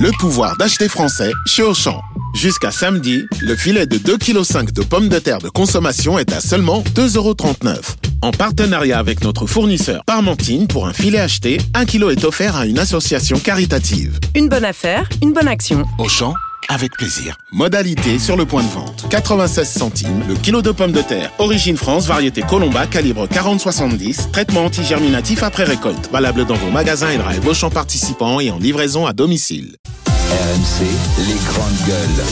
Le pouvoir d'acheter français chez Auchan. Jusqu'à samedi, le filet de 2,5 kg de pommes de terre de consommation est à seulement 2,39€. En partenariat avec notre fournisseur Parmentine, pour un filet acheté, 1 kg est offert à une association caritative. Une bonne affaire, une bonne action. Auchan, avec plaisir. Modalité sur le point de vente. 96 centimes le kilo de pommes de terre. Origine France, variété Colomba, calibre 40-70. Traitement antigerminatif après récolte. Valable dans vos magasins et drive Auchan participants et en livraison à domicile. RMC, les grandes gueules.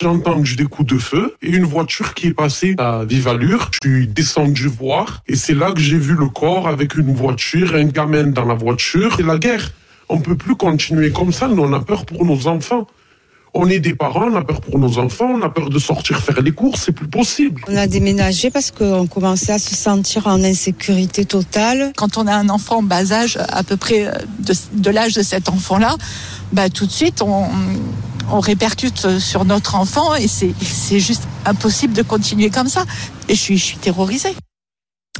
J'ai entendu des coups de feu et une voiture qui est passée à vive allure. Je suis descendu voir et c'est là que j'ai vu le corps avec une voiture, un gamin dans la voiture. C'est la guerre. On peut plus continuer comme ça. Nous, on a peur pour nos enfants. On est des parents, on a peur pour nos enfants, on a peur de sortir faire les courses, c'est plus possible. On a déménagé parce qu'on commençait à se sentir en insécurité totale. Quand on a un enfant en bas âge, à peu près de, de l'âge de cet enfant-là, bah, tout de suite, on, on répercute sur notre enfant et c'est juste impossible de continuer comme ça. Et je suis, je suis terrorisée.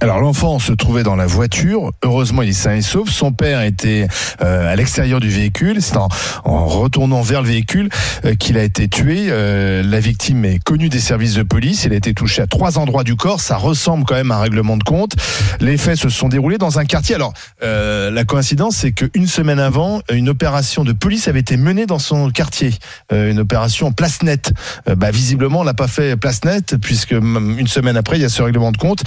Alors l'enfant se trouvait dans la voiture. Heureusement, il est sain et sauf. Son père était euh, à l'extérieur du véhicule. C'est en, en, retournant vers le véhicule euh, qu'il a été tué. Euh, la victime est connue des services de police. Il a été touché à trois endroits du corps. Ça ressemble quand même à un règlement de compte. Les faits se sont déroulés dans un quartier. Alors la coïncidence, c'est qu'une semaine avant, une opération de police avait été menée dans son quartier. une opération place nette. bah, visiblement, on l'a pas fait place nette puisque une semaine après, il y a ce règlement de compte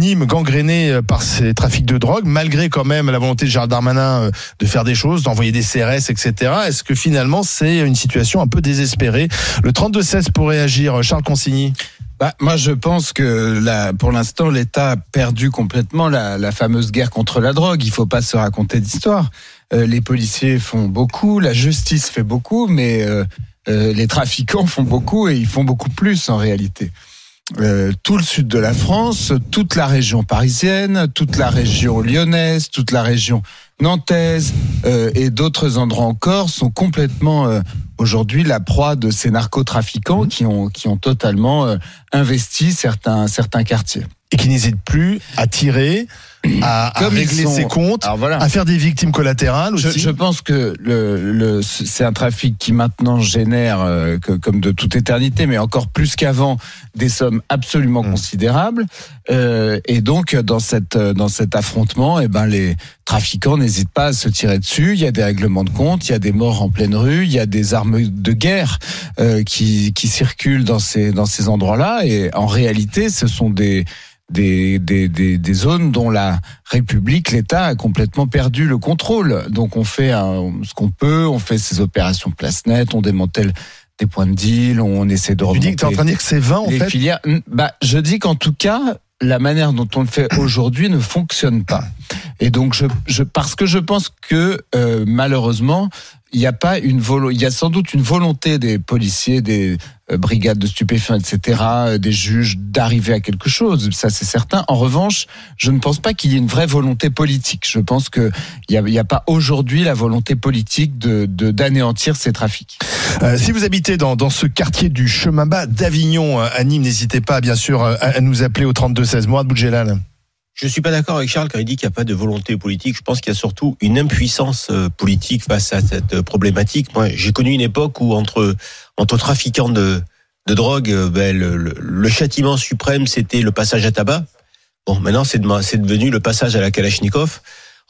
Nîmes gangréné euh, par ces trafics de drogue, malgré quand même la volonté de Gérald Darmanin euh, de faire des choses, d'envoyer des CRS, etc. Est-ce que finalement c'est une situation un peu désespérée? Le 32-16 pour réagir, Charles Consigny bah, moi, je pense que pour l'instant, l'État a perdu complètement la, fameuse guerre contre la drogue. Il faut pas se raconter d'histoire. Euh, les policiers font beaucoup, la justice fait beaucoup, mais euh, euh, les trafiquants font beaucoup et ils font beaucoup plus en réalité. Euh, tout le sud de la France, toute la région parisienne, toute la région lyonnaise, toute la région nantaise euh, et d'autres endroits encore sont complètement euh, aujourd'hui la proie de ces narcotrafiquants qui ont qui ont totalement euh, investi certains certains quartiers et qui n'hésitent plus à tirer à, à régler sont... ses comptes, voilà. à faire des victimes collatérales aussi. Je, je pense que le, le, c'est un trafic qui maintenant génère, euh, que, comme de toute éternité, mais encore plus qu'avant, des sommes absolument mmh. considérables. Euh, et donc, dans, cette, dans cet affrontement, eh ben, les trafiquants n'hésitent pas à se tirer dessus. Il y a des règlements de compte, il y a des morts en pleine rue, il y a des armes de guerre euh, qui, qui circulent dans ces, dans ces endroits-là. Et en réalité, ce sont des des, des, des, des, zones dont la République, l'État a complètement perdu le contrôle. Donc on fait un, ce qu'on peut, on fait ces opérations place nette, on démantèle des points de deal, on essaie de remonter. Tu dis que es en train de dire que c'est 20 en fait? filières. Bah, je dis qu'en tout cas, la manière dont on le fait aujourd'hui ne fonctionne pas. Et donc, je, je, parce que je pense que euh, malheureusement, il n'y a pas une volo il y a sans doute une volonté des policiers, des euh, brigades de stupéfiants, etc., euh, des juges d'arriver à quelque chose. Ça, c'est certain. En revanche, je ne pense pas qu'il y ait une vraie volonté politique. Je pense que il n'y a, pas aujourd'hui la volonté politique de d'anéantir ces trafics. Euh, si vous habitez dans, dans ce quartier du chemin bas d'Avignon à Nîmes, n'hésitez pas, bien sûr, à, nous appeler au 32 16 mois de Boudjelal. Je suis pas d'accord avec Charles quand il dit qu'il n'y a pas de volonté politique. Je pense qu'il y a surtout une impuissance euh, politique face à cette problématique. Moi, j'ai connu une époque où entre entre trafiquants de de drogue, euh, ben, le, châtiment suprême, c'était le passage à tabac. Bon, maintenant, c'est devenu le passage à la Kalachnikov.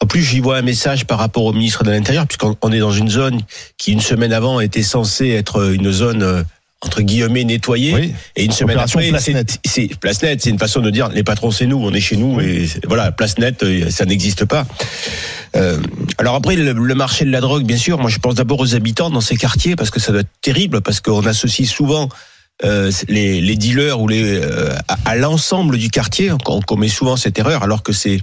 En plus, j'y vois un message par rapport au ministre de l'Intérieur, puisqu'on est dans une zone qui, une semaine avant, était censée être une zone euh, entre guillemets nettoyé oui. et une semaine après place nette. c'est place nette c'est une façon de dire les patrons c'est nous on est chez nous et voilà place nette ça n'existe pas euh, alors après le, le, marché de la drogue bien sûr moi je pense d'abord aux habitants dans ces quartiers parce que ça doit être terrible parce qu'on associe souvent euh, les, les, dealers ou les euh, à, à l'ensemble du quartier on commet souvent cette erreur alors que c'est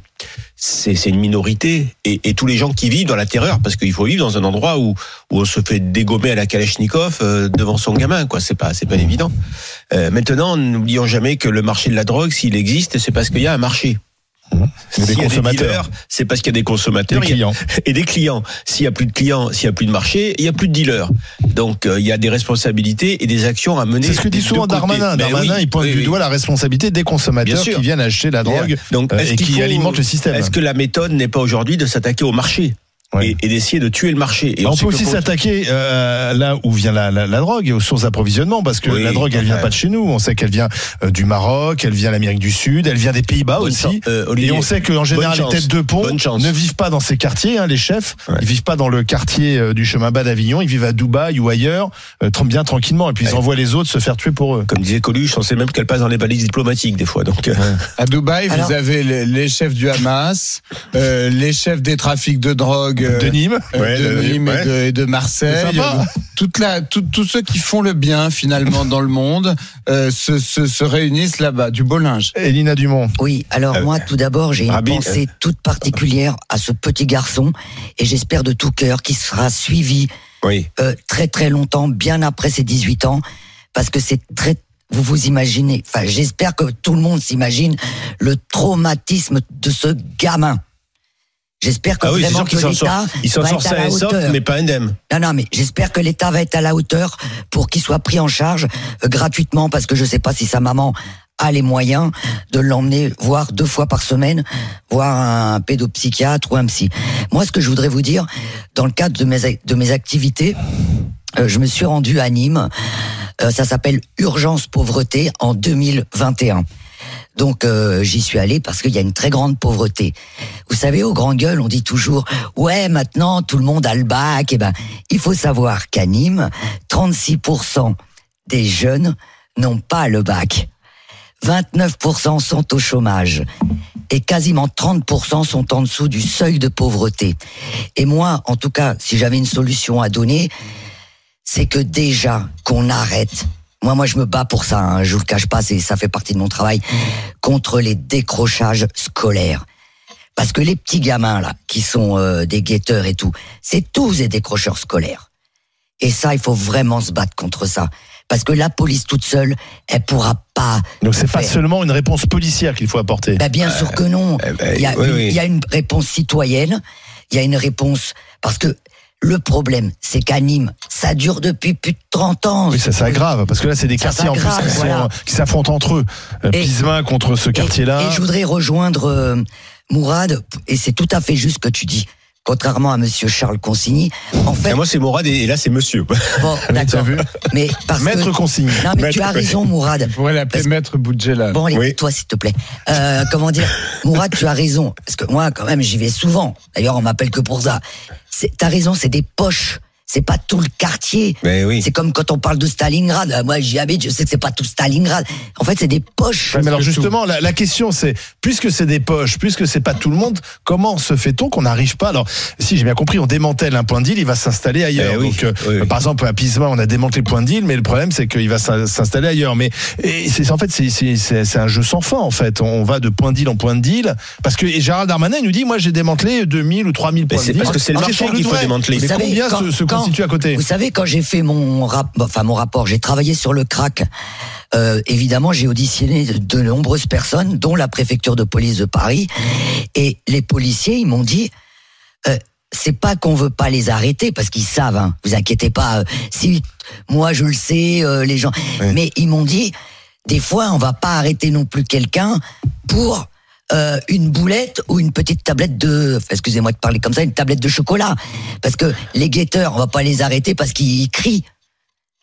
c'est une minorité et, et, tous les gens qui vivent dans la terreur parce qu'il faut vivre dans un endroit où, où on se fait dégommer à la Kalachnikov euh, devant son gamin quoi. C'est pas c'est pas évident. Euh, maintenant n'oublions jamais que le marché de la drogue s'il existe c'est parce qu'il y a un marché S'il y a des dealers, c'est parce qu'il y a des consommateurs des clients. et des clients. S'il y a plus de clients, s'il y a plus de marché, il y a plus de dealers. Donc euh, il y a des responsabilités et des actions à mener. C'est ce que dit souvent Darmanin. Darmanin, oui, il pointe oui, du oui. doigt la responsabilité des consommateurs qui viennent acheter la drogue Donc, euh, et qui faut, alimentent le système. Est-ce que la méthode n'est pas aujourd'hui de s'attaquer au marché? Et, et d'essayer de tuer le marché. Et on peut aussi s'attaquer euh, là où vient la, la, la drogue et aux sources d'approvisionnement parce que Oui, la drogue elle vient pas de chez nous. On sait qu'elle vient euh, du Maroc, elle vient d'Amérique du Sud, elle vient des Pays-Bas aussi. euh, Olivier. Et on sait qu'en général, les têtes de pont ne vivent pas dans ces quartiers, hein, les chefs. Ouais. Ils vivent pas dans le quartier euh, du chemin bas d'Avignon. Ils vivent à Dubaï ou ailleurs, euh, bien tranquillement. Et puis ils Ouais. envoient les autres se faire tuer pour eux. Comme disait Coluche, on sait même qu'elle passe dans les balises diplomatiques des fois. Donc, euh, À Dubaï, Alors- vous avez les, les chefs du Hamas, euh, les chefs des trafics de drogue euh, De Nîmes. Ouais, de de- Nîmes ouais. et, de, et de Marseille. Toute la, tout- tous ceux qui font le bien finalement dans le monde euh, se, se, se réunissent là-bas. Du beau linge. Elina Dumont. Oui, alors Euh, moi, tout d'abord, j'ai une pensée toute particulière à ce petit garçon et j'espère de tout cœur qu'il sera suivi oui. euh, très très longtemps, bien après ses 18 ans, parce que c'est très... Vous vous imaginez, enfin j'espère que tout le monde s'imagine le traumatisme de ce gamin. J'espère que Ah oui, vraiment que l'État Il s'en va sort être à la mais pas indemne. Non, non, mais j'espère que l'État va être à la hauteur pour qu'il soit pris en charge euh, gratuitement, parce que je sais pas si sa maman a les moyens de l'emmener voir deux fois par semaine, voir un pédopsychiatre ou un psy. Moi, ce que je voudrais vous dire, dans le cadre de mes, de mes activités, euh, je me suis rendu à Nîmes. Euh, ça s'appelle Urgence Pauvreté en 2021. Donc euh, j'y suis allé parce qu'il y a une très grande pauvreté. Vous savez, au grand gueule, on dit toujours ouais maintenant tout le monde a le bac. Eh ben, il faut savoir qu'à Nîmes, 36% des jeunes n'ont pas le bac. 29% sont au chômage et quasiment 30% sont en dessous du seuil de pauvreté. Et moi, en tout cas, si j'avais une solution à donner, c'est que déjà qu'on arrête. Moi, moi, je me bats pour ça. Hein, je vous le cache pas, c'est ça fait partie de mon travail contre les décrochages scolaires. Parce que les petits gamins là, qui sont euh, des guetteurs et tout, c'est tous des décrocheurs scolaires. Et ça, il faut vraiment se battre contre ça. Parce que la police toute seule, elle pourra pas. Donc c'est pas seulement une réponse policière qu'il faut apporter. Bah, bien sûr que non. Il y, a oui, une, oui. il y a une réponse citoyenne, il y a une réponse parce que le problème, c'est qu'à Nîmes, ça dure depuis plus de 30 ans. Oui, ça s'aggrave parce que là c'est des Ça quartiers en plus qui voilà. s'affrontent entre eux. Euh, Et- Pismin contre ce Et- quartier-là. Et, je voudrais rejoindre euh, Mourad, et c'est tout à fait juste ce que tu dis. Contrairement à Monsieur Charles Consigny, en fait, Et moi, c'est Morad et là, c'est monsieur. bon, d'accord. vu Mais parce Maître que, consigne. non, mais tu Maître as raison, Mourad. On pourrait l'appeler Parce- Maître Boudjela. Bon, allez, Oui. toi, s'il te plaît. Euh, comment dire, Mourad, tu as raison. Parce que moi, quand même, j'y vais souvent. D'ailleurs, on m'appelle que pour ça. C'est- T'as raison, c'est des poches. C'est pas tout le quartier. Mais oui. C'est comme quand on parle de Stalingrad. Euh, Moi, j'y habite, je sais que c'est pas tout Stalingrad. En fait, c'est des poches. Ouais, mais alors justement, la, la question c'est, puisque c'est des poches, puisque c'est pas tout le monde, comment se fait-on qu'on n'arrive pas? Alors, si j'ai bien compris, on démantèle un point de deal, il va s'installer ailleurs. Eh oui, Donc, euh, oui, par exemple, à Pisma, on a démantelé le point de deal, mais le problème c'est qu'il va s'in- s'installer ailleurs. Mais c'est en fait c'est c'est c'est c'est un jeu sans fin en fait. On va de point de deal en point de deal parce que et Gérald Darmanin nous dit, moi j'ai démantelé 2000 ou 3000 Mais points de c'est deal. parce que c'est le marché qu'il faut démanteler. Mais savez, combien quand- se quand- constitue à côté Vous savez, quand j'ai fait mon rap, enfin mon rapport, j'ai travaillé sur le crack. Euh, évidemment, j'ai auditionné de, de nombreuses personnes, dont la préfecture de police de Paris, et les policiers, ils m'ont dit. euh, c'est pas qu'on veut pas les arrêter parce qu'ils savent. Hein, vous inquiétez pas. euh, si moi je le sais, les gens. Oui. Mais ils m'ont dit, des fois, on va pas arrêter non plus quelqu'un pour euh, une boulette ou une petite tablette de, excusez-moi de parler comme ça, une tablette de chocolat. Parce que les guetteurs, on va pas les arrêter parce qu'ils crient.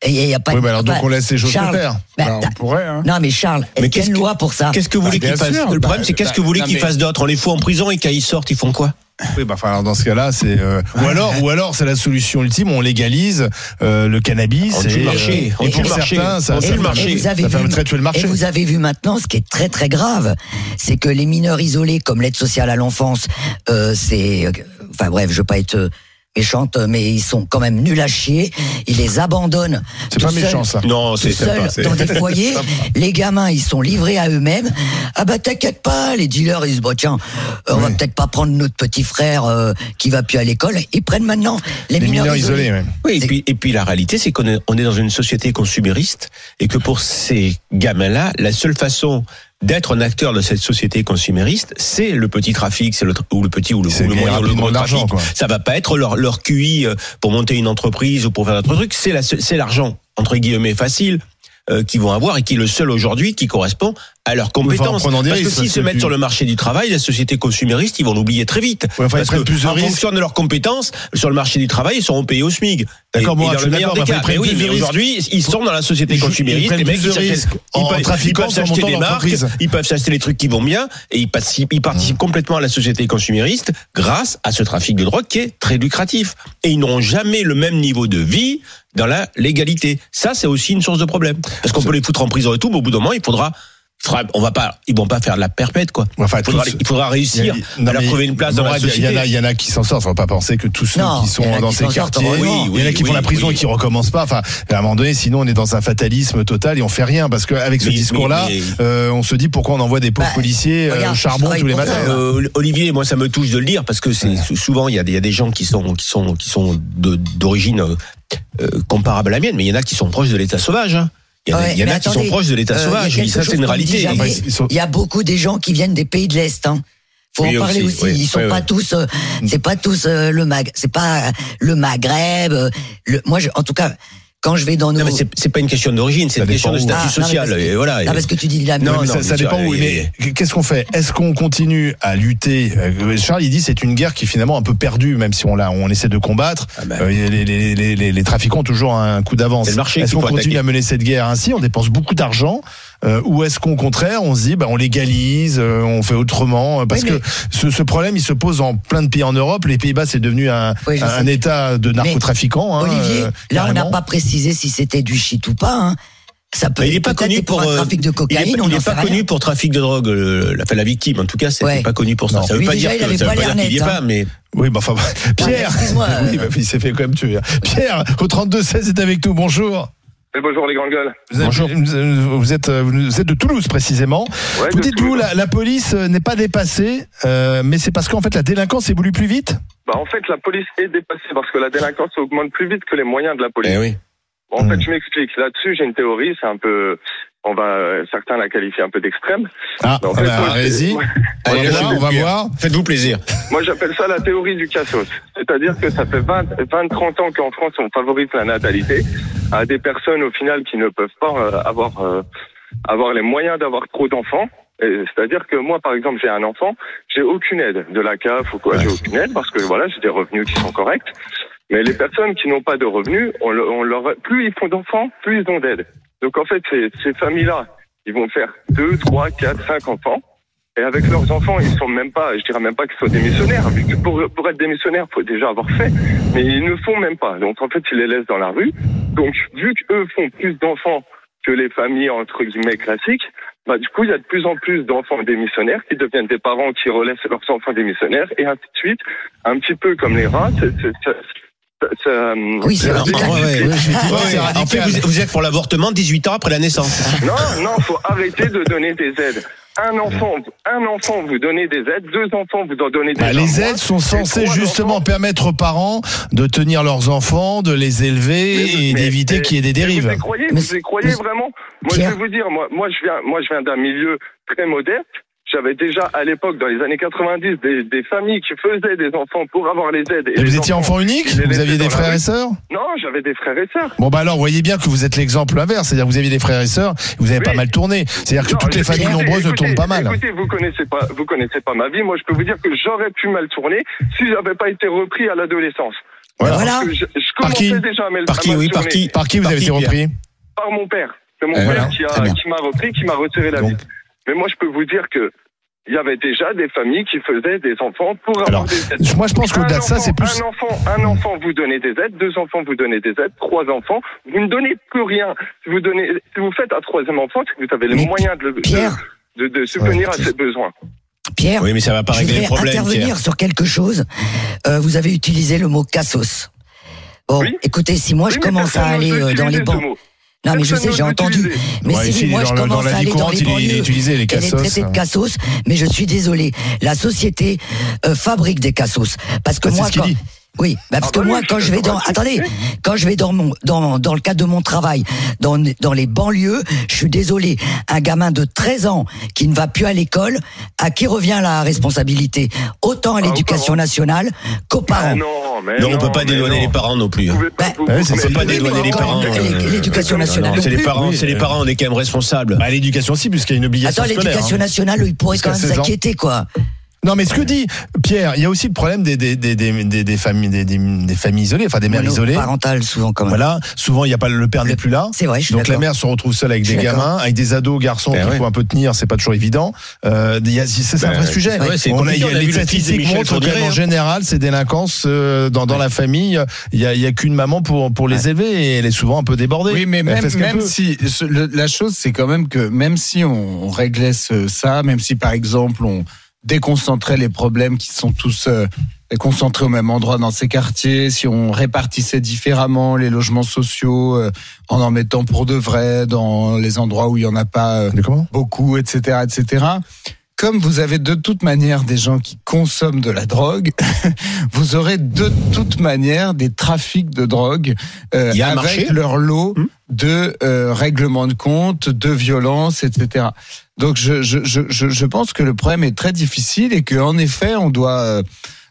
Et il y a pas. Oui, mais alors donc bah, on laisse les choses se Charles, faire. bah, Bah, on pourrait. Hein. non mais Charles, Mais qu'est-ce une que- loi pour ça Qu'est-ce que vous voulez Bah, qu'ils fassent. Le problème, Bah, c'est qu'est-ce bah, que vous voulez non, qu'ils mais- fassent d'autre On les fout en prison et quand ils sortent, ils font quoi Oui, bah, enfin, alors, dans ce cas-là, c'est euh, ou alors, ou alors, c'est la solution ultime. On légalise euh, le cannabis. On tue et, le marché, euh, on et tue pour le marché, certains, ça, on ça tue le marché. Vous avez ça vu, de tuer le marché. Et vous avez vu maintenant, ce qui est très très grave, c'est que les mineurs isolés, comme l'aide sociale à l'enfance, euh, c'est, enfin bref, je veux pas être méchante, mais ils sont quand même nuls à chier. Ils les abandonnent. C'est pas méchant ça. Non, c'est Seuls dans des foyers, les gamins ils sont livrés à eux-mêmes. Ah bah t'inquiète pas, les dealers ils se disent bon tiens, on va peut-être pas prendre notre petit frère euh, qui va plus à l'école. Ils prennent maintenant les, Les mineurs isolés, même. Oui, et puis, et puis la réalité, c'est qu'on est, on est dans une société consumériste et que pour ces gamins-là, la seule façon d'être un acteur de cette société consumériste, c'est le petit trafic, c'est le, ou le petit ou le, ou le moyen ou le l'argent, trafic. quoi. Ça va pas être leur, leur QI euh, pour monter une entreprise ou pour faire d'autres trucs, c'est la, c'est l'argent, entre guillemets, facile, euh, qu'ils vont avoir et qui est le seul aujourd'hui qui correspond à leurs compétences. Parce que s'ils se tu- sur le marché du travail, les sociétés consuméristes, ils vont l'oublier très vite. Ouais, enfin, Parce que, plus en fonction de leurs compétences, sur le marché du travail, ils seront payés au SMIC. D'accord, moi, et je suis d'accord, mais oui, mais aujourd'hui, ils sont dans la société consumériste. Les mecs, ils peuvent- s'acheter des de marques, ils peuvent s'acheter les trucs qui vont bien, et ils participent, participent complètement à la société consumériste grâce à ce trafic de drogue qui est très lucratif. Et ils n'auront jamais le même niveau de vie dans la légalité. Ça, c'est aussi une source de problème. Parce qu'on peut les foutre en prison et tout, mais au bout d'un moment, il faudra, faudra- on va pas, ils vont pas faire de la perpète, quoi. Enfin, il, faudra, tous- il faudra réussir a- non, à leur trouver une place dans la société. Il y, en a- il y en a qui s'en sortent. Faut pas penser que tous ceux Non, qui il y en sont a dans qui ces quartiers, il y en a qui Oui, font la prison oui. et qui recommencent pas. Enfin, à un moment donné, sinon on est dans un fatalisme total et on fait rien parce qu'avec ce discours-là, euh, on se dit pourquoi on envoie des pauvres Bah, policiers euh, regarde, au charbon tous les matins. Euh, Olivier, moi ça me touche de le dire parce que c'est souvent il y a, des- il y a des gens qui sont qui sont qui sont d'origine euh, comparable à la mienne, mais il y en a qui sont proches de l'état sauvage. hein. Il y en a, Ouais, y en a qui attendez, sont proches de l'état euh, sauvage. ça, c'est une réalité. Il y a beaucoup des gens qui viennent des pays de l'Est. Hein. Faut Oui, en parler aussi, aussi. oui, Ils sont oui, pas tous. euh, c'est pas tous euh, le mag. C'est pas euh, le Maghreb. le, moi, je, en tout cas, quand je vais dans nos. Non, mais c'est c'est pas une question d'origine, c'est une question de statut Ah, non, social. que- et voilà. Ah, parce que tu dis de la Non, Non, mais non, ça, dépend où. Mais qu'est-ce qu'on fait? Est-ce qu'on continue à lutter? Euh, Charles, il dit c'est une guerre qui est finalement un peu perdue, même si on l'a, on essaie de combattre. Ah ben. Euh, les, les, les, les, les trafiquants ont toujours un coup d'avance. Est-ce qu'on continue attaquer. à mener cette guerre ainsi? On dépense beaucoup d'argent. Euh, ou est-ce qu'au contraire, on se dit, bah, on légalise, euh, on fait autrement euh, Parce Oui, mais- que ce, ce problème, il se pose dans plein de pays en Europe. Les Pays-Bas, c'est devenu un, Oui, un, État de narcotrafiquants. hein, Olivier, euh, là, on n'a pas précisé si c'était du shit ou pas. Hein. Ça peut il est pas connu pour, euh, trafic de cocaïne. il est n'en sait pas connu pour trafic de drogue, euh, la, la victime. En tout cas, c'est Ouais. pas connu pour ça. Non. Ça veut Lui, pas déjà, dire veut qu'il y est net, pas, hein. mais Oui, bah enfin, Pierre, excuse-moi, euh. oui, bah, il s'est fait quand même tuer. Pierre, au 32-16 est avec nous. Bonjour. Et bonjour les grandes gueules. Vous êtes, Bonjour. vous êtes, euh, vous êtes de Toulouse précisément. Ouais, vous de dites vous Toulouse. la, la police euh, n'est pas dépassée, euh, mais c'est parce qu'en fait la délinquance évolue plus vite. Bah, en fait, la police est dépassée parce que la délinquance augmente plus vite que les moyens de la police. Eh oui. Bon, en fait, je m'explique. Là-dessus, j'ai une théorie. C'est un peu, on va, euh, certains la qualifient un peu d'extrême. Ah, en ah fait, bah, allez-y. On va Allez, voir, lâchez-vous, on va Pierre. voir. Faites-vous plaisir. Moi, j'appelle ça la théorie du cassos. C'est-à-dire que ça fait 20, 20 30 ans qu'en France, on favorise la natalité à des personnes, au final, qui ne peuvent pas euh, avoir, euh, avoir les moyens d'avoir trop d'enfants. C'est-à-dire que moi, par exemple, j'ai un enfant, j'ai aucune aide de la CAF ou quoi, j'ai aucune aide parce que voilà, j'ai des revenus qui sont corrects. Mais les personnes qui n'ont pas de revenus, on leur, plus ils font d'enfants, plus ils ont d'aide. Donc en fait, ces, familles-là, ils vont faire 2, 3, 4, 5 enfants. Et avec leurs enfants, ils sont même pas, je dirais même pas qu'ils soient démissionnaires. vu que Pour, pour être démissionnaire, faut déjà avoir fait. Mais ils ne font même pas. Donc en fait, ils les laissent dans la rue. Donc vu qu'eux font plus d'enfants que les familles entre guillemets classiques, bah du coup il y a de plus en plus d'enfants démissionnaires qui deviennent des parents qui relaissent leurs enfants démissionnaires et ainsi de suite. Un petit peu comme les rats. c'est- ça- ça- Oui, c'est. En fait, vous, vous êtes pour l'avortement 18 ans après la naissance. Non, non, faut arrêter de donner des aides. Un enfant, un enfant, vous donnez des aides. Deux enfants, vous en donnez des Bah, les aides. aides sont censées justement permettre aux parents de tenir leurs enfants, de les élever et d'éviter qu'il y ait des dérives. Vous y croyez, Mais vous y croyez mais- vraiment? Moi, Pierre je vais vous dire, moi, moi, je viens, moi, je viens d'un milieu très modeste. J'avais déjà à l'époque, dans les années 90, des, des familles qui faisaient des enfants pour avoir les aides. Et les vous étiez enfant unique Vous aviez des frères et sœurs Non, j'avais des frères et sœurs. Bon bah alors, voyez bien que vous êtes l'exemple inverse, c'est-à-dire que vous aviez des frères et sœurs, vous avez Oui. pas mal tourné. C'est-à-dire que Non, toutes les familles écoutez, nombreuses ne tournent pas mal. Écoutez, vous connaissez pas, vous connaissez pas ma vie. Moi, je peux vous dire que j'aurais pu mal tourner si j'avais pas été repris à l'adolescence. Voilà. Je, je Par qui déjà à mal, Par qui, oui, par qui Par qui vous Par avez qui, été repris Par mon père. C'est mon Eh, père voilà, qui, m'a repris, qui m'a retiré la Donc- vie. Mais moi, je peux vous dire que il y avait déjà des familles qui faisaient des enfants pour avoir Alors, des aides. moi je pense qu'au-delà de ça, Un c'est enfant- plus... Un enfant, un enfant, vous donnez des aides. Deux enfants, vous donnez des aides. Trois enfants, vous ne donnez plus rien. Si vous donnez, si vous faites un troisième enfant, c'est que vous avez les Mais moyens de, le- Pierre. de, de, de subvenir à ses besoins. Pierre, Oui, mais ça va pas je régler le voudrais problème, intervenir Pierre. sur quelque chose. Euh, vous avez utilisé le mot cassos. Bon, Oui. écoutez, si moi je Oui, commence à aller euh, dans les bancs. Non, mais je sais, j'ai entendu. Mais Ouais, si moi dans je le- dans commence la à vie aller dans les il est- il est banlieues utilisé, les cassos. traités de cassos, mais je suis désolé. La société euh, fabrique des cassos. Parce que Bah, c'est moi, quand. Oui, bah parce Ah que bah moi, quand je vais dans, attendez, quand je vais dans mon, dans, dans le cadre de mon travail, dans, dans les banlieues, je suis désolé, un gamin de 13 ans qui ne va plus à l'école, à qui revient la responsabilité? Autant à Ah, l'éducation nationale qu'aux Ah parents. non, mais Non, on peut pas dédouaner les parents non plus. hein. Bah, c'est- On peut mais- pas dédouaner les parents. euh, l'éducation nationale non, non c'est les plus. parents, c'est les euh, parents, on est quand même responsables. Bah, l'éducation aussi, puisqu'il y a une obligation Attends, scolaire. l'éducation hein. nationale, ils pourraient quand même Jusqu'à 16 ans. s'inquiéter, quoi. Non, mais ce que dit Pierre, il y a aussi le problème des, des, des, des, des, des familles, des, des, des familles isolées, enfin des mères isolées. Parentales, souvent, quand même. Voilà, souvent il y a pas le père n'est plus là. C'est vrai, je suis Donc la mère se retrouve seule avec des gamins, avec des ados, garçons Ben qu'il ouais. faut un peu tenir, c'est pas toujours évident. Euh, il y a- c'est un Ben, vrai sujet. ouais, c'est on a, y a les statistiques montrent qu'en hein. général, c'est délinquance euh, dans, dans la famille. Il y a, il y a qu'une maman pour pour les élever et elle est souvent un peu débordée. Oui, mais même, même si ce- le- la chose, c'est quand même que même si on, on réglait ça, même si par exemple on déconcentrait les problèmes qui sont tous euh, concentrés au même endroit dans ces quartiers, si on répartissait différemment les logements sociaux euh, en en mettant pour de vrai dans les endroits où il y en a pas euh, beaucoup, etc., etc. Comme vous avez de toute manière des gens qui consomment de la drogue, vous aurez de toute manière des trafics de drogue euh, avec marché leur lot Hmm. de euh, règlements de compte, de violence, etc. Donc je, je, je, je je pense que le problème est très difficile et qu'en effet on doit euh,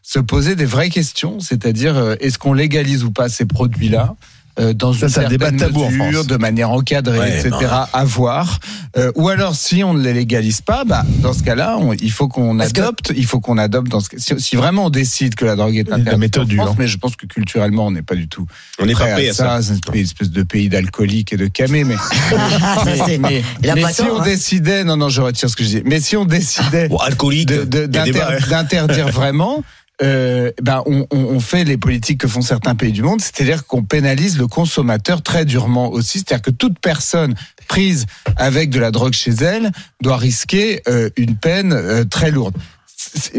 se poser des vraies questions, c'est-à-dire euh, est-ce qu'on légalise ou pas ces produits-là? Euh, dans Ça, une débat certaine mesure, de manière encadrée, Ouais, etc. non. À voir. Euh, ou alors, si on ne les légalise pas, bah, dans ce cas-là, on- il faut qu'on que- adopte. Il faut qu'on adopte. Dans ce, si, si vraiment on décide que la drogue est La interdite méthode en dure. France, mais je pense que culturellement, on n'est pas du tout On est prêt pas prêt à à ça. ça. C'est une espèce de pays d'alcooliques et de camés, mais Ça, c'est- mais, mais pas si on hein. décidait, non, non, je retire ce que je dis. Mais si on décidait Bon, alcoolique, d'interdire vraiment, euh, ben on, on, on fait les politiques que font certains pays du monde, c'est-à-dire qu'on pénalise le consommateur très durement aussi, c'est-à-dire que toute personne prise avec de la drogue chez elle doit risquer euh, une peine euh, très lourde.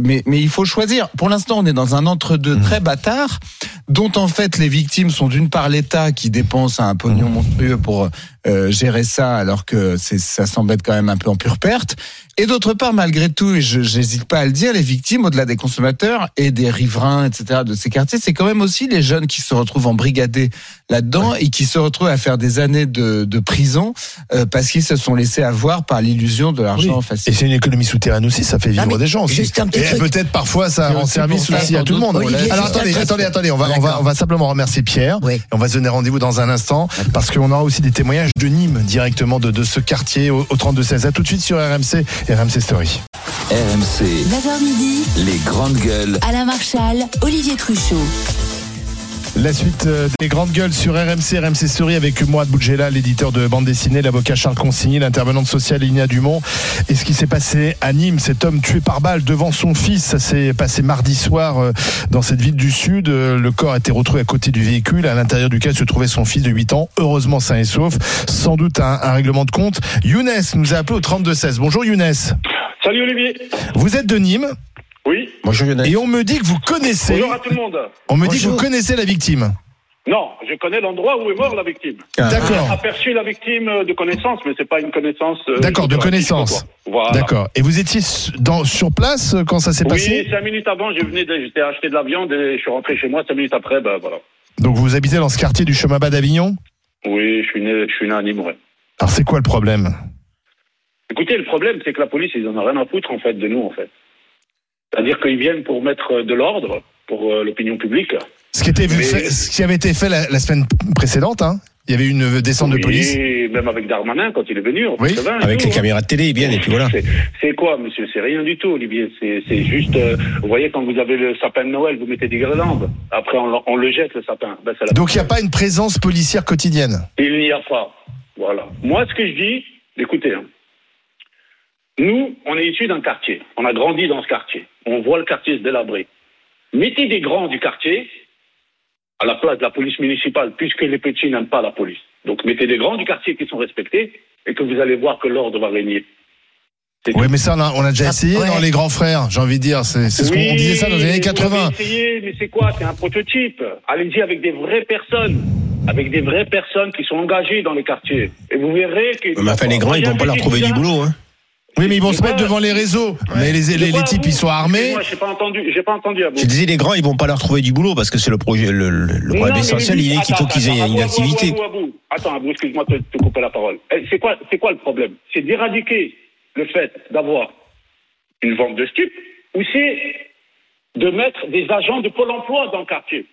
Mais, mais il faut choisir. Pour l'instant, on est dans un entre-deux très bâtard, dont en fait les victimes sont d'une part l'État qui dépense un pognon monstrueux pour euh, gérer ça, alors que ça semble être quand même un peu en pure perte. Et d'autre part, malgré tout, et je n'hésite pas à le dire, les victimes, au-delà des consommateurs et des riverains, etc., de ces quartiers, c'est quand même aussi les jeunes qui se retrouvent embrigadés là-dedans et qui se retrouvent à faire des années de, de prison euh, parce qu'ils se sont laissés avoir par l'illusion de l'argent Oui. facile. Et c'est une économie souterraine aussi, ça fait vivre mais des gens aussi. juste un petit et peut-être parfois ça rend aussi service aussi à tout le monde. Olivier, Alors attendez, attendez, attendez, on va, on va, D'accord. on va simplement remercier Pierre. Oui. Et on va se donner rendez-vous dans un instant parce qu'on aura aussi des témoignages de Nîmes directement de, de ce quartier au, au 32-16. À tout de suite sur RMC RMC Story. RMC, 9h midi, les grandes gueules. Alain Marchal, Olivier Truchot. La suite euh, des grandes gueules sur RMC, RMC Story avec Mourad Boudjela, l'éditeur de bande dessinée, l'avocat Charles Consigny, l'intervenante sociale Lina Dumont. Et ce qui s'est passé à Nîmes, cet homme tué par balle devant son fils, ça s'est passé mardi soir euh, dans cette ville du Sud. Euh, Le corps a été retrouvé à côté du véhicule, à l'intérieur duquel se trouvait son fils de 8 ans, heureusement sain et sauf. Sans doute un, un règlement de compte. Younes nous a appelé au 32-16. Bonjour Younes. Salut Olivier. Vous êtes de Nîmes. Bonjour Lionel. et on me dit que vous connaissez, Bonjour à tout le monde. on me dit que vous connaissez la victime. Non, je connais l'endroit où est mort la victime. Ah. D'accord. Aperçu la victime de connaissance, mais c'est pas une connaissance. euh, D'accord, de connaissance. Voilà. D'accord. Et vous étiez dans, sur place euh, quand ça s'est Oui, passé cinq minutes avant, je venais, de- j'étais acheté de la viande et je suis rentré chez moi. Cinq minutes après, ben voilà. Donc vous habitez dans ce quartier du chemin bas d'Avignon Oui, je suis né, je suis né à Nîmes, ouais. Alors c'est quoi le problème? Écoutez, le problème, c'est que la police, ils en ont rien à foutre en fait de nous, en fait. C'est-à-dire qu'ils viennent pour mettre de l'ordre pour euh, l'opinion publique. ce qui, était Mais- fait- ce qui avait été fait la, la semaine précédente, hein il y avait eu une descente de police. Et même avec Darmanin, quand il est venu, en Oui, 80 et Avec tout, les hein. caméras de télé, ils viennent et puis voilà. C'est- quoi, monsieur? C'est rien du tout, Olivier. C'est juste, euh, vous voyez, quand vous avez le sapin de Noël, vous mettez des guirlandes. Après, on, le- on le jette, le sapin. Ben, la- Donc il n'y a pas une présence policière quotidienne? Il n'y a pas. Voilà. Moi, ce que je dis, écoutez, hein. Nous, on est issus d'un quartier. On a grandi dans ce quartier. On voit le quartier se délabrer. Mettez des grands du quartier à la place de la police municipale, puisque les petits n'aiment pas la police. Donc, mettez des grands du quartier qui sont respectés et que vous allez voir que l'ordre va régner. Oui, mais ça, on a, on a déjà Ah, essayé ouais. dans les grands frères, j'ai envie de dire. C'est ce qu'on on disait ça dans les années vous 80. avez essayé, mais c'est quoi? C'est un prototype. Allez-y avec des vraies personnes. Avec des vraies personnes qui sont engagées dans les quartiers. Et vous verrez que. Mais enfin, les grands, ils vont pas leur trouver du boulot. Hein. Oui, mais ils vont se mettre devant les réseaux. Mais les, les, Je les types, ils sont armés. Moi, j'ai pas entendu, j'ai pas entendu Abou. Je disais, les grands, ils vont pas leur trouver du boulot parce que c'est le projet, le, le- problème essentiel, il est qu'il faut qu'ils aient une activité. Abou, Abou, Abou. Attends, Abou, excuse-moi de te couper la parole. Eh, C'est quoi, c'est quoi le problème? C'est d'éradiquer le fait d'avoir une vente de stupes ou c'est de mettre des agents de Pôle emploi dans le quartier?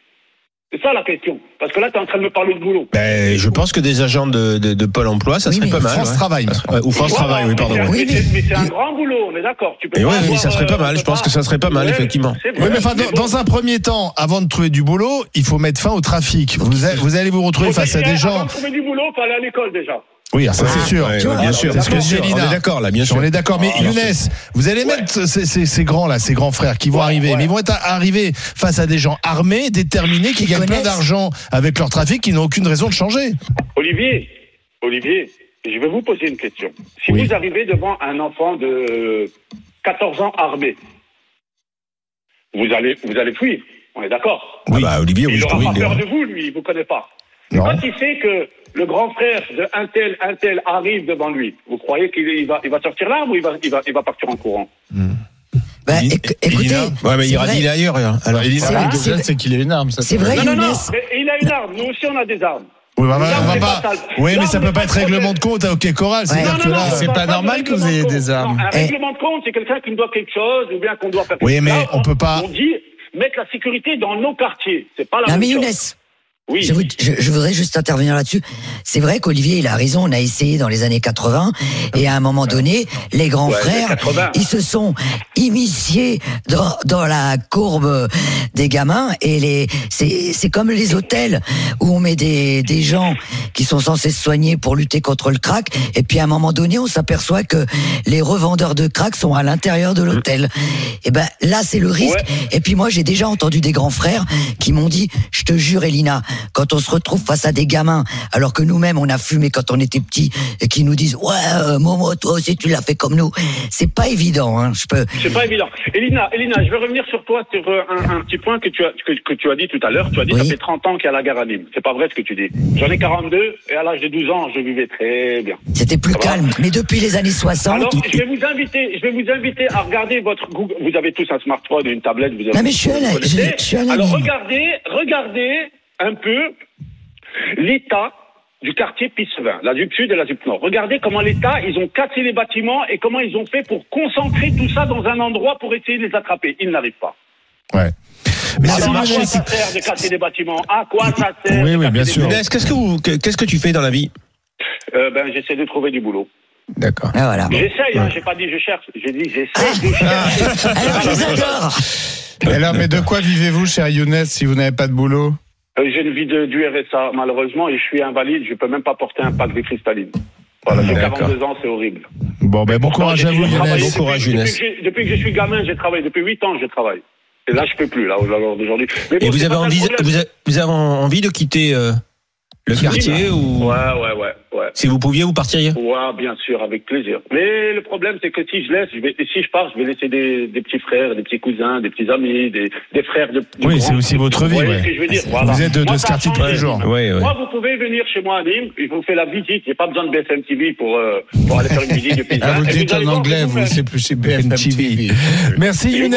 C'est ça la question. Parce que là, tu es en train de me parler de boulot. Ben, je pense que des agents de, de, de Pôle emploi, ça Oui, serait mais pas mal. France ouais. Travail. Ouais, Ou France Voilà, Travail, oui, pardon. Oui, mais c'est- mais- mais c'est un grand boulot, on est d'accord. Tu peux Et pas ouais, oui, avoir, ça serait pas mal. tu Je pense que ça serait pas mal, effectivement. Oui, mais enfin, dans, un premier temps, avant de trouver du boulot, il faut mettre fin au trafic. Vous, a- vous allez vous retrouver face à des Avant gens. de trouver du boulot, faut aller à l'école déjà. Oui, ça c'est sûr. Ouais, Tu ouais, vois, bien sûr, que bien disait sûr. Lina. On est d'accord, là, bien sûr. On est d'accord, mais Ah, Younes, vous allez mettre ces, ces- ces grands là, ces grands frères qui vont Ouais, arriver, mais ils vont être arrivés face à des gens armés, déterminés, qui gagnent plein d'argent avec leur trafic, qui n'ont aucune raison de changer. Olivier, Olivier, je vais vous poser une question. Si Oui. vous arrivez devant un enfant de 14 ans armé, vous allez, vous allez fuir. On est d'accord Ah bah, Olivier, oui, Il je n'aura oui, pas il est- peur de vous, lui, il vous connaît pas. Non. quand il sait que le grand frère de un tel, un tel arrive devant lui, vous croyez qu'il il va, il va sortir l'arme ou il va, il, va, il va partir en courant Bah, Elina- éc- écoutez, Ouais, mais il il est ailleurs. Alors, Elina, C'est- qu'il a une arme. C'est vrai, Non, non, non, Younes. mais il a une arme. Nous aussi, on a des armes. Oui, bah, bah, on va pas. pas. Oui, mais ça on peut pas pas être règlement de compte. hein, Ok, Coral, c'est pas de normal que vous ayez de des armes. Non, un Eh. règlement de compte, c'est quelqu'un qui me doit quelque chose ou bien qu'on doit faire Oui, quelque mais chose. on peut pas- On dit mettre la sécurité dans nos quartiers. C'est pas la même mais chose. Oui. Je, vous- je- je voudrais juste intervenir là-dessus. C'est vrai qu'Olivier, il a raison. On a essayé dans les années 80 et à un moment donné, les grands Ouais, frères, 80. ils se sont immisciés dans, dans la courbe des gamins et les c'est comme les hôtels où on met des, des gens qui sont censés se soigner pour lutter contre le crack et puis à un moment donné, on s'aperçoit que les revendeurs de crack sont à l'intérieur de l'hôtel. Et ben là, c'est le risque. Et puis moi, j'ai déjà entendu des grands frères qui m'ont dit, je te jure, Elina, quand on se retrouve face à des gamins, alors que nous-mêmes on a fumé quand on était petits, et qui nous disent, ouais, euh, Momo, toi aussi tu l'as fait comme nous, c'est pas évident. Hein, je peux. C'est pas évident. Elina, Elina, je vais revenir sur toi sur euh, un, un petit point que tu as que, que tu as dit tout à l'heure. Tu as dit Oui. ça fait 30 ans qu'il y a la guerre à Nîmes. C'est pas vrai ce que tu dis. J'en ai 42 et à l'âge de 12 ans, je vivais très bien. C'était plus calme. Mais depuis les années 60. Alors, je vais vous inviter, je vais vous inviter à regarder votre Google. Vous avez tous un smartphone et une tablette. Vous avez, Non, mais je suis allé- je- je suis allé Alors regardez, regardez un peu l'état du quartier Pissevin, la ZUP Sud et la ZUP Nord. Regardez comment l'État, ils ont cassé les bâtiments et comment ils ont fait pour concentrer tout ça dans un endroit pour essayer de les attraper. Ils n'arrivent pas. Ouais. Mais Alors, c'est à quoi marché. ça sert de casser des bâtiments À quoi ça sert Oui, oui, bien sûr. qu'est-ce que qu'est-ce que tu fais dans la vie? Euh, Ben, j'essaie de trouver du boulot. D'accord. Ah, voilà. J'essaye, hein, j'ai pas dit je cherche, j'ai dit j'essaie de chercher. Alors, je les adore. Et alors, mais de quoi vivez-vous, cher Younes, si vous n'avez pas de boulot? J'ai une vie de, du RSA, malheureusement, et je suis invalide, je peux même pas porter un pack de cristalline. Voilà, j'ai D'accord. 42 ans, c'est horrible. Bon, ben, bon courage à vous, Younes. Bon courage, depuis, Younes. depuis, depuis que je suis gamin, j'ai travaillé. Depuis 8 ans, je travaille. Et là, je peux plus, là, au jour d'aujourd'hui. Mais bon, Et vous avez, envie, vous, avez, vous avez envie de quitter euh, le quartier ou Ouais, ouais, ouais, ouais. si vous pouviez, vous partiriez Ouais, bien sûr, avec plaisir. Mais le problème, c'est que si je laisse, je vais, si je pars, je vais laisser des, des petits frères, des petits cousins, des petits amis, des, des frères de. Oui, c'est aussi votre vie, Vous voyez ouais. ce que je veux dire? Vous êtes de- de Moi, ce ça a quartier tous les jours. Ouais, ouais. Moi, vous pouvez venir chez moi à Nîmes, je vous fais la visite. J'ai pas besoin de BFM TV pour, euh, pour aller faire une visite de. Ah, vous dites en voir anglais, vous, c'est plus chez BFM TV. Merci Younes.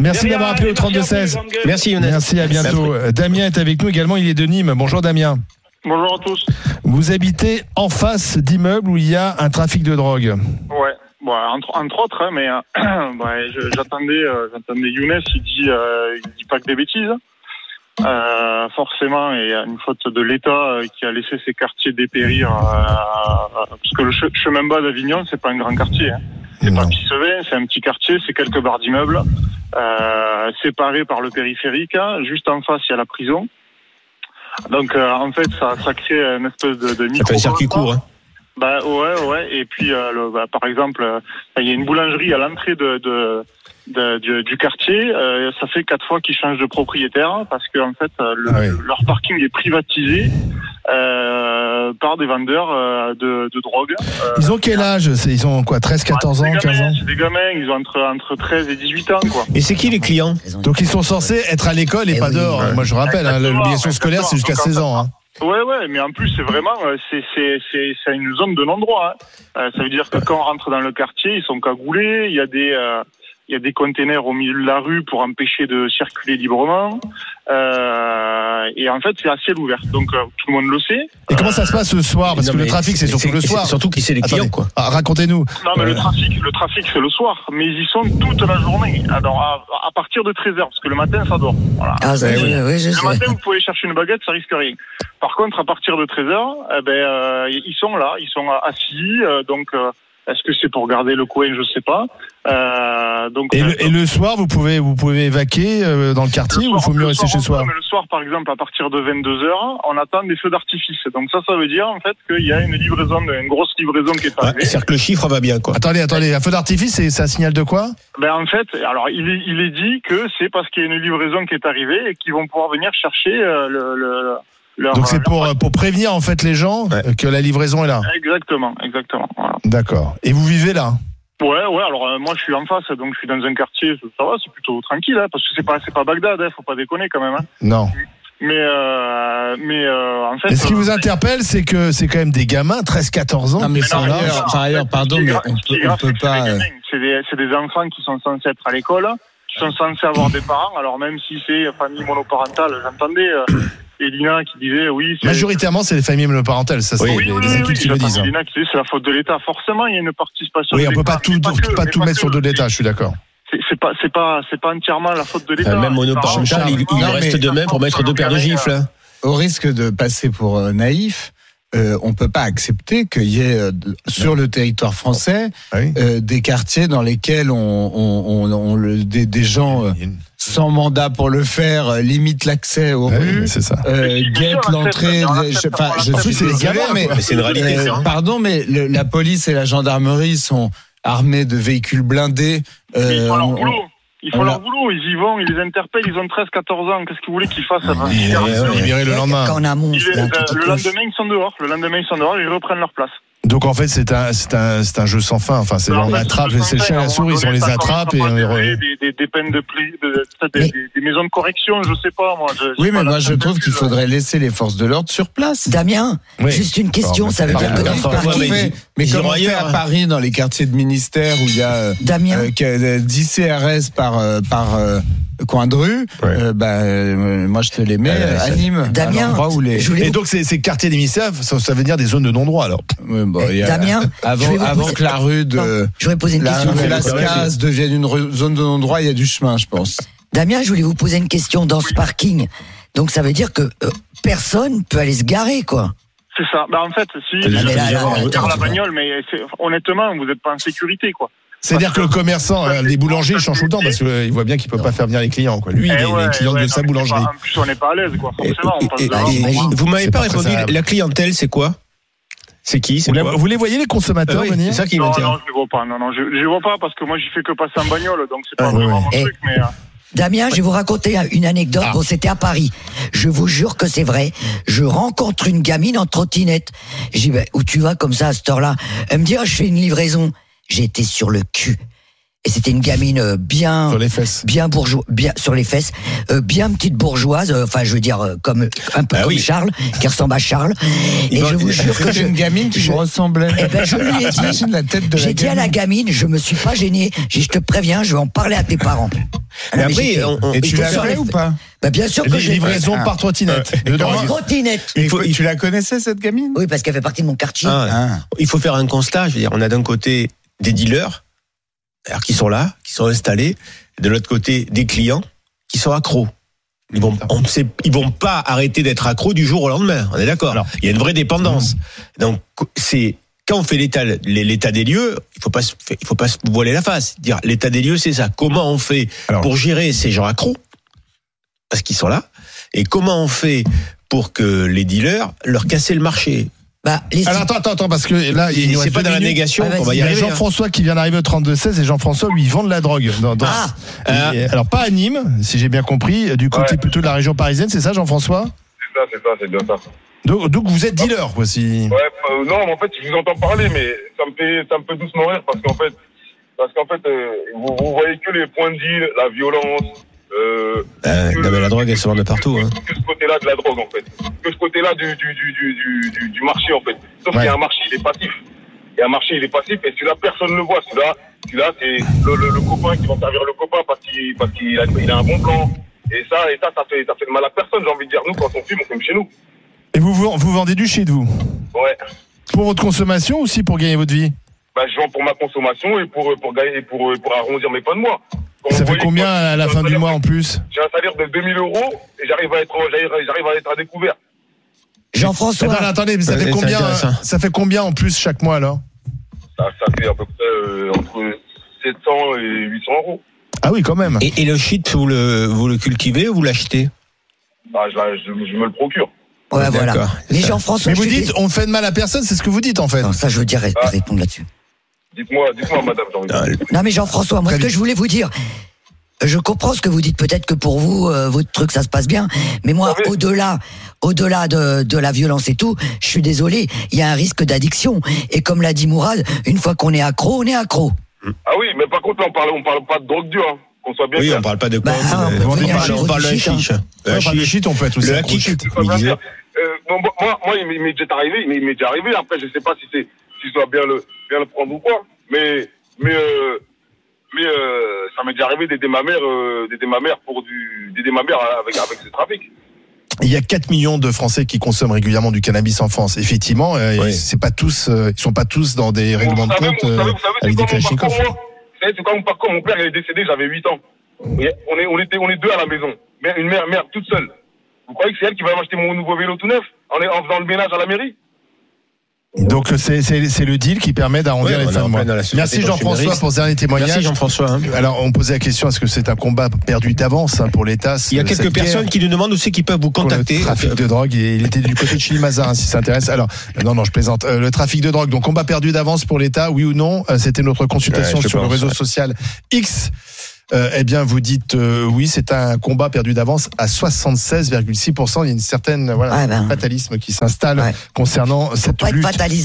Merci De d'avoir appelé au et merci à vous, 3216. les grandes gueules. Merci Younes. Merci, à bientôt. Euh, Damien est avec nous également, il est de Nîmes. Bonjour Damien. Bonjour à tous. Vous habitez en face d'immeubles où il y a un trafic de drogue. Ouais, bon, entre, entre autres, hein, mais euh, ouais, j'attendais, euh, j'attendais Younes. Il dit, euh, il dit pas que des bêtises. Euh, forcément, et il y a une faute de l'État qui a laissé ces quartiers dépérir. parce que le che- chemin bas d'Avignon, c'est pas un grand quartier. Hein. C'est pas Pissevin, c'est un petit quartier, c'est quelques barres d'immeubles séparés par le périphérique. hein. Juste en face, il y a la prison. Donc, euh, en fait, ça, ça crée une espèce de, de Ça micro. fait un circuit court. Hein. Bah ouais, ouais. Et puis, euh, le- bah, par exemple, euh, il y a une boulangerie à l'entrée de, de, de- du, du quartier. Euh, ça fait quatre fois qu'ils changent de propriétaire parce que en fait, euh, le- Ah oui. leur parking est privatisé euh, par des vendeurs euh, de, de drogue. Euh, Ils ont quel âge Ils ont quoi 13, 14 c'est ans, des 15 gamins, ans C'est des gamins, ils ont entre, entre 13 et 18 ans, quoi. Et c'est qui les clients? Donc ils sont censés être à l'école et pas oui. dehors. Ouais. Moi je rappelle, hein, l'obligation scolaire c'est jusqu'à exactement. 16 ans. hein. Ouais, ouais, mais en plus, c'est vraiment, c'est, c'est, c'est, c'est une zone de non-droit. hein. Euh, ça veut dire que quand on rentre dans le quartier, ils sont cagoulés, il y a des, euh, il y a des containers au milieu de la rue pour empêcher de circuler librement. Euh, et en fait, c'est à ciel ouvert. Donc, euh, tout le monde le sait. Et comment ça se passe ce soir Parce Non, que le trafic, c'est surtout le soir. Surtout qui c'est les clients, Attendez. quoi. Ah, Racontez-nous. Non, mais Euh, le trafic, le trafic, c'est le soir. Mais ils y sont toute la journée. Alors, à, à partir de 13h, parce que le matin, ça dort. Voilà. Ah, ça, Eh oui, oui, je Le sais. matin, vous pouvez chercher une baguette, ça risque rien. Par contre, à partir de 13h, eh ben, euh, ils sont là, ils sont assis. euh, donc, euh, est-ce que c'est pour garder le coin Je sais pas. Euh, donc, Et euh, le, et le soir, vous pouvez, vous pouvez évacuer euh, dans le quartier ou il faut mieux rester chez soi le soir, par exemple, à partir de 22h, on attend des feux d'artifice. Donc ça, ça veut dire en fait qu'il y a une livraison, une grosse livraison qui est Ouais, arrivée. C'est-à-dire que le chiffre va bien, quoi. Attendez, attendez, un feu d'artifice, c'est c'est un signal de quoi Ben en fait, alors il est, il est dit que c'est parce qu'il y a une livraison qui est arrivée et qu'ils vont pouvoir venir chercher euh, le, le, leur. Donc c'est leur- pour, euh, pour prévenir en fait les gens Ouais. euh, que la livraison est là. Exactement, exactement. Voilà. D'accord. Et vous vivez là? Ouais, ouais. Alors euh, moi, je suis en face, donc je suis dans un quartier. Ça va, c'est plutôt tranquille, hein, parce que c'est pas, c'est pas Bagdad, hein, faut pas déconner quand même. Hein. Non. Mais, euh, mais euh, en fait. Et ce qui euh, vous interpelle, c'est que c'est quand même des gamins, 13-14 ans. Non, mais sont par là. ailleurs, par ailleurs, pardon, mais on peut, on peut pas. euh. C'est des, c'est des enfants qui sont censés être à l'école, qui sont censés avoir des parents. Alors même si c'est famille monoparentale, j'entendais euh, Elina qui disait oui. c'est- Majoritairement, c'est les familles monoparentales, ça c'est Oui, les, oui, les oui, études oui, qui le disent. hein. Elina qui disait c'est la faute de l'État. Forcément, il y a une participation. Oui, on peut pas tout, pas, que, pas mais tout mettre sur le dos de l'État, je suis d'accord. C'est pas, c'est pas, c'est pas entièrement la faute de l'État. Même monoparental, il, il reste de même pour mettre deux paires de gifles. hein. au risque de passer pour euh, naïf, euh, on peut pas accepter qu'il y ait euh, sur le territoire français Ah oui. euh, des quartiers dans lesquels on, on, on, on le- des, des gens euh, sans mandat pour le faire euh, limitent l'accès aux Ah oui, rues. c'est ça. Euh, l'entrée. je, on je suis C'est des désolé, galères, mais c'est une réalité, euh, ça. pardon, mais le- la police et la gendarmerie sont armés de véhicules blindés. Mais Euh, ils font leur on- boulot. Ils font on leur boulot, ils y vont, ils les interpellent, ils ont 13, 14 ans. Qu'est-ce que vous voulez qu'ils fassent avant est viré le lendemain. Quand on a mon, ils- là, tout est le lendemain, ils sont dehors. Le lendemain, ils sont dehors, ils reprennent leur place. Donc en fait, c'est un, c'est un, c'est un jeu sans fin. Enfin, c'est on attrape, je c'est le sentais, chien et à un la souris, on les attrape et on les des, des, peines de des, des, maisons de correction, je sais pas moi. Oui, mais moi je trouve qu'il faudrait laisser les forces de l'ordre sur place. Damien, juste une question, ça veut mais dire que mais- comme on fait à hein. Paris, dans les quartiers de ministère où il y a euh, Damien, euh, que- euh, 10 CRS par, euh, par euh, coin de rue, Ouais. euh, bah, euh, moi je te les mets Euh, à Nîmes. Damien, à où les... Et vous- donc ces, ces quartiers d'émissaires, ça, ça veut dire des zones de non-droit alors. Ouais, bon, a- Damien, avant, vais vous avant poser- que la rue de Non, je voudrais poser une la question. Las devienne une zone de non-droit, il y a du chemin, je pense. Damien, je voulais vous poser une question dans ce parking. Donc ça veut dire que euh, personne peut aller se garer, quoi. C'est ça. Bah, en fait, si, Ah, je vais la bagnole, mais c'est- honnêtement, vous n'êtes pas en sécurité, quoi. C'est-à-dire que le commerçant, euh, les boulangers, ils changent tout le temps parce qu'il voit bien qu'il peut pas faire venir les clients. Quoi. Lui, il Eh est ouais, les clients ouais, de non, sa boulangerie. pas- En plus, on n'est pas à l'aise, quoi. Forcément, on passe Et- et- devant. et- j'imagine. vous m'avez pas pas répondu. La clientèle, c'est quoi? C'est qui? Vous, quoi vous les voyez les consommateurs Ah oui, venir C'est ça qui Non, m'intéresse. non, je ne vois pas. Non, non, je ne les vois pas parce que moi, j'y fais que passer en bagnole, donc c'est pas Ah, vraiment ouais. mon truc, mais. euh, Damien, je vais vous raconter une anecdote. Ah. Bon, c'était à Paris. Je vous jure que c'est vrai. Je rencontre une gamine en trottinette. Je dis, où tu vas comme ça à cette heure-là? Elle me dit, je fais une livraison. J'étais sur le cul. Et c'était une gamine euh, bien, sur les fesses. bien bourgeois, bien sur les fesses, euh, bien petite bourgeoise. euh, Enfin, je veux dire euh, comme un peu Ah comme oui. Charles, qui ressemble à Charles. Et je vous jure que je, une gamine qui je- me ressemblait. Eh ben, je lui ai dit- T'imagines la tête de la j'ai dit à la gamine, je me suis pas gêné. Dit, je te préviens, je vais en parler à tes parents. Mais mais après, on- on- Et tu l'as sur fait les- ou pas Bah, bien sûr que j'ai Ah. par trottinette. Euh, En trottinette. Il faut- tu la connaissais cette gamine? Oui, parce qu'elle fait partie de mon quartier. Ah, Ah. il faut faire un constat. Je veux dire, on a d'un côté des dealers alors, qui sont là, qui sont installés, de l'autre côté des clients qui sont accros. Ils vont, on sait, ils vont pas arrêter d'être accros du jour au lendemain. On est d'accord. Il y a une vraie dépendance. Donc c'est quand on fait l'état l'état des lieux, il faut pas il faut pas se voiler la face. Dire l'état des lieux, c'est ça. Comment on fait Alors- pour gérer ces gens accros? Parce qu'ils sont là et comment on fait pour que les dealers leur casser le marché? Bah, les Alors attends, attends, attends, parce que là, il C'est pas dans la négation Ah, qu'on va vas-y. Il y a hein. Jean-François qui vient d'arriver au 32-16 et Jean-François, lui, il vend de la drogue. Dans, dans- Ah. Et- alors, pas à Nîmes, si j'ai bien compris, du côté Ouais. plutôt de la région parisienne, c'est ça, Jean-François? C'est ça, c'est ça, c'est bien ça. donc, donc, vous êtes dealer, quoi, si. Ouais, euh, non, mais en fait, je vous entends parler, mais ça me fait, ça me fait doucement rire parce qu'en fait, parce qu'en fait, euh, vous, vous voyez que les points de deal, la violence, euh, Euh, non, mais la drogue, elle se vend de partout. Hein. que ce côté-là de la drogue en fait, que ce côté-là du, du, du, du, du, du- du marché en fait. Sauf qu'il y a un marché, il est passif. Il y a un marché, il est passif, et celui-là, personne ne le voit. Celui-là, celui-là, c'est le, le, le copain qui va servir le copain parce qu'il parce qu'il a, il a un bon plan. Et ça, et ça, ça fait, ça fait de mal à personne, j'ai envie de dire. Nous, quand on fume, on fume chez nous. Et vous, vous, vendez du shit, vous? Ouais. Pour votre consommation ou aussi pour gagner votre vie? Bah, je vends pour ma consommation et pour, pour gagner, et pour, pour arrondir mes fins de mois. Ça fait combien à la j'ai un fin du salaire- mois en plus J'ai un salaire de 2000 euros et j'arrive à être, j'arrive j'arrive à être à découvert. Jean-François. Attends, attendez, mais ça fait combien. Ça fait combien en plus chaque mois alors Ça, ça fait à peu près euh, entre 700 et 800 euros. Ah oui, quand même. Et, et le shit, vous le, vous le cultivez ou vous l'achetez Bah, je, la- je, je me le procure. Ouais, voilà. Mais. Jean-François, Mais vous dites, on fait de mal à personne, c'est ce que vous dites en fait. Non, ça, je veux dire Ah. répondre là-dessus. Dites-moi, dites-moi, madame, de Ah. Non, mais Jean-François, moi, ce que je voulais vous dire, je comprends ce que vous dites. Peut-être que pour vous, euh, votre truc, ça se passe bien. Mais moi, Oui. au-delà, au-delà de, de la violence et tout, je suis désolé, il y a un risque d'addiction. Et comme l'a dit Mourad, une fois qu'on est accro, on est accro. Ah oui, mais par contre, là, on parle, on parle pas de drogue dure, hein, qu'on soit bien Oui, clair. on parle pas de Bah, coke, on on, parle, on parle du de shit, hein. chiche. Ouais, enfin, le shit, on peut être aussi Le dire, euh, moi, moi, moi, il m'est- déjà arrivé, il m'est- il m'est déjà arrivé. Après, je sais pas si c'est, si dois bien le, bien le prendre ou quoi. Mais, mais, euh, mais, euh, ça m'est déjà arrivé d'aider ma mère, euh, d'aider ma mère pour du, d'aider ma mère avec, avec ce trafic. Il y a 4 millions de Français qui consomment régulièrement du cannabis en France. Effectivement, euh, Oui. c'est pas tous, euh, ils sont pas tous dans des règlements Vous de compte vous savez, euh, vous savez, c'est avec des c'est quoi mon parcours Mon père, il est décédé, j'avais 8 ans. On est, on était, on est deux à la maison. Une mère, mère toute seule. Vous croyez que c'est elle qui va m'acheter mon nouveau vélo tout neuf en, en faisant le ménage à la mairie? Donc c'est c'est c'est le deal qui permet d'arrondir Ouais, les fins de mois. Merci Jean-François pour ce dernier témoignage. Merci Jean-François. hein. Alors on posait la question est-ce que c'est un combat perdu d'avance hein, pour l'État Il y a quelques personnes qui nous demandent aussi qui peuvent vous contacter. Le trafic de drogue, il était du côté de Chili-Mazarin, si ça intéresse. Alors, non, non, je plaisante. Euh, le trafic de drogue, donc combat perdu d'avance pour l'État, oui ou non Euh, C'était notre consultation Ouais, sur le réseau ouais. social X. Euh, eh bien, vous dites euh, oui, c'est un combat perdu d'avance à 76,6%. Il y a une certaine voilà, Ouais, ben. fatalisme qui s'installe Ouais. concernant cette lutte.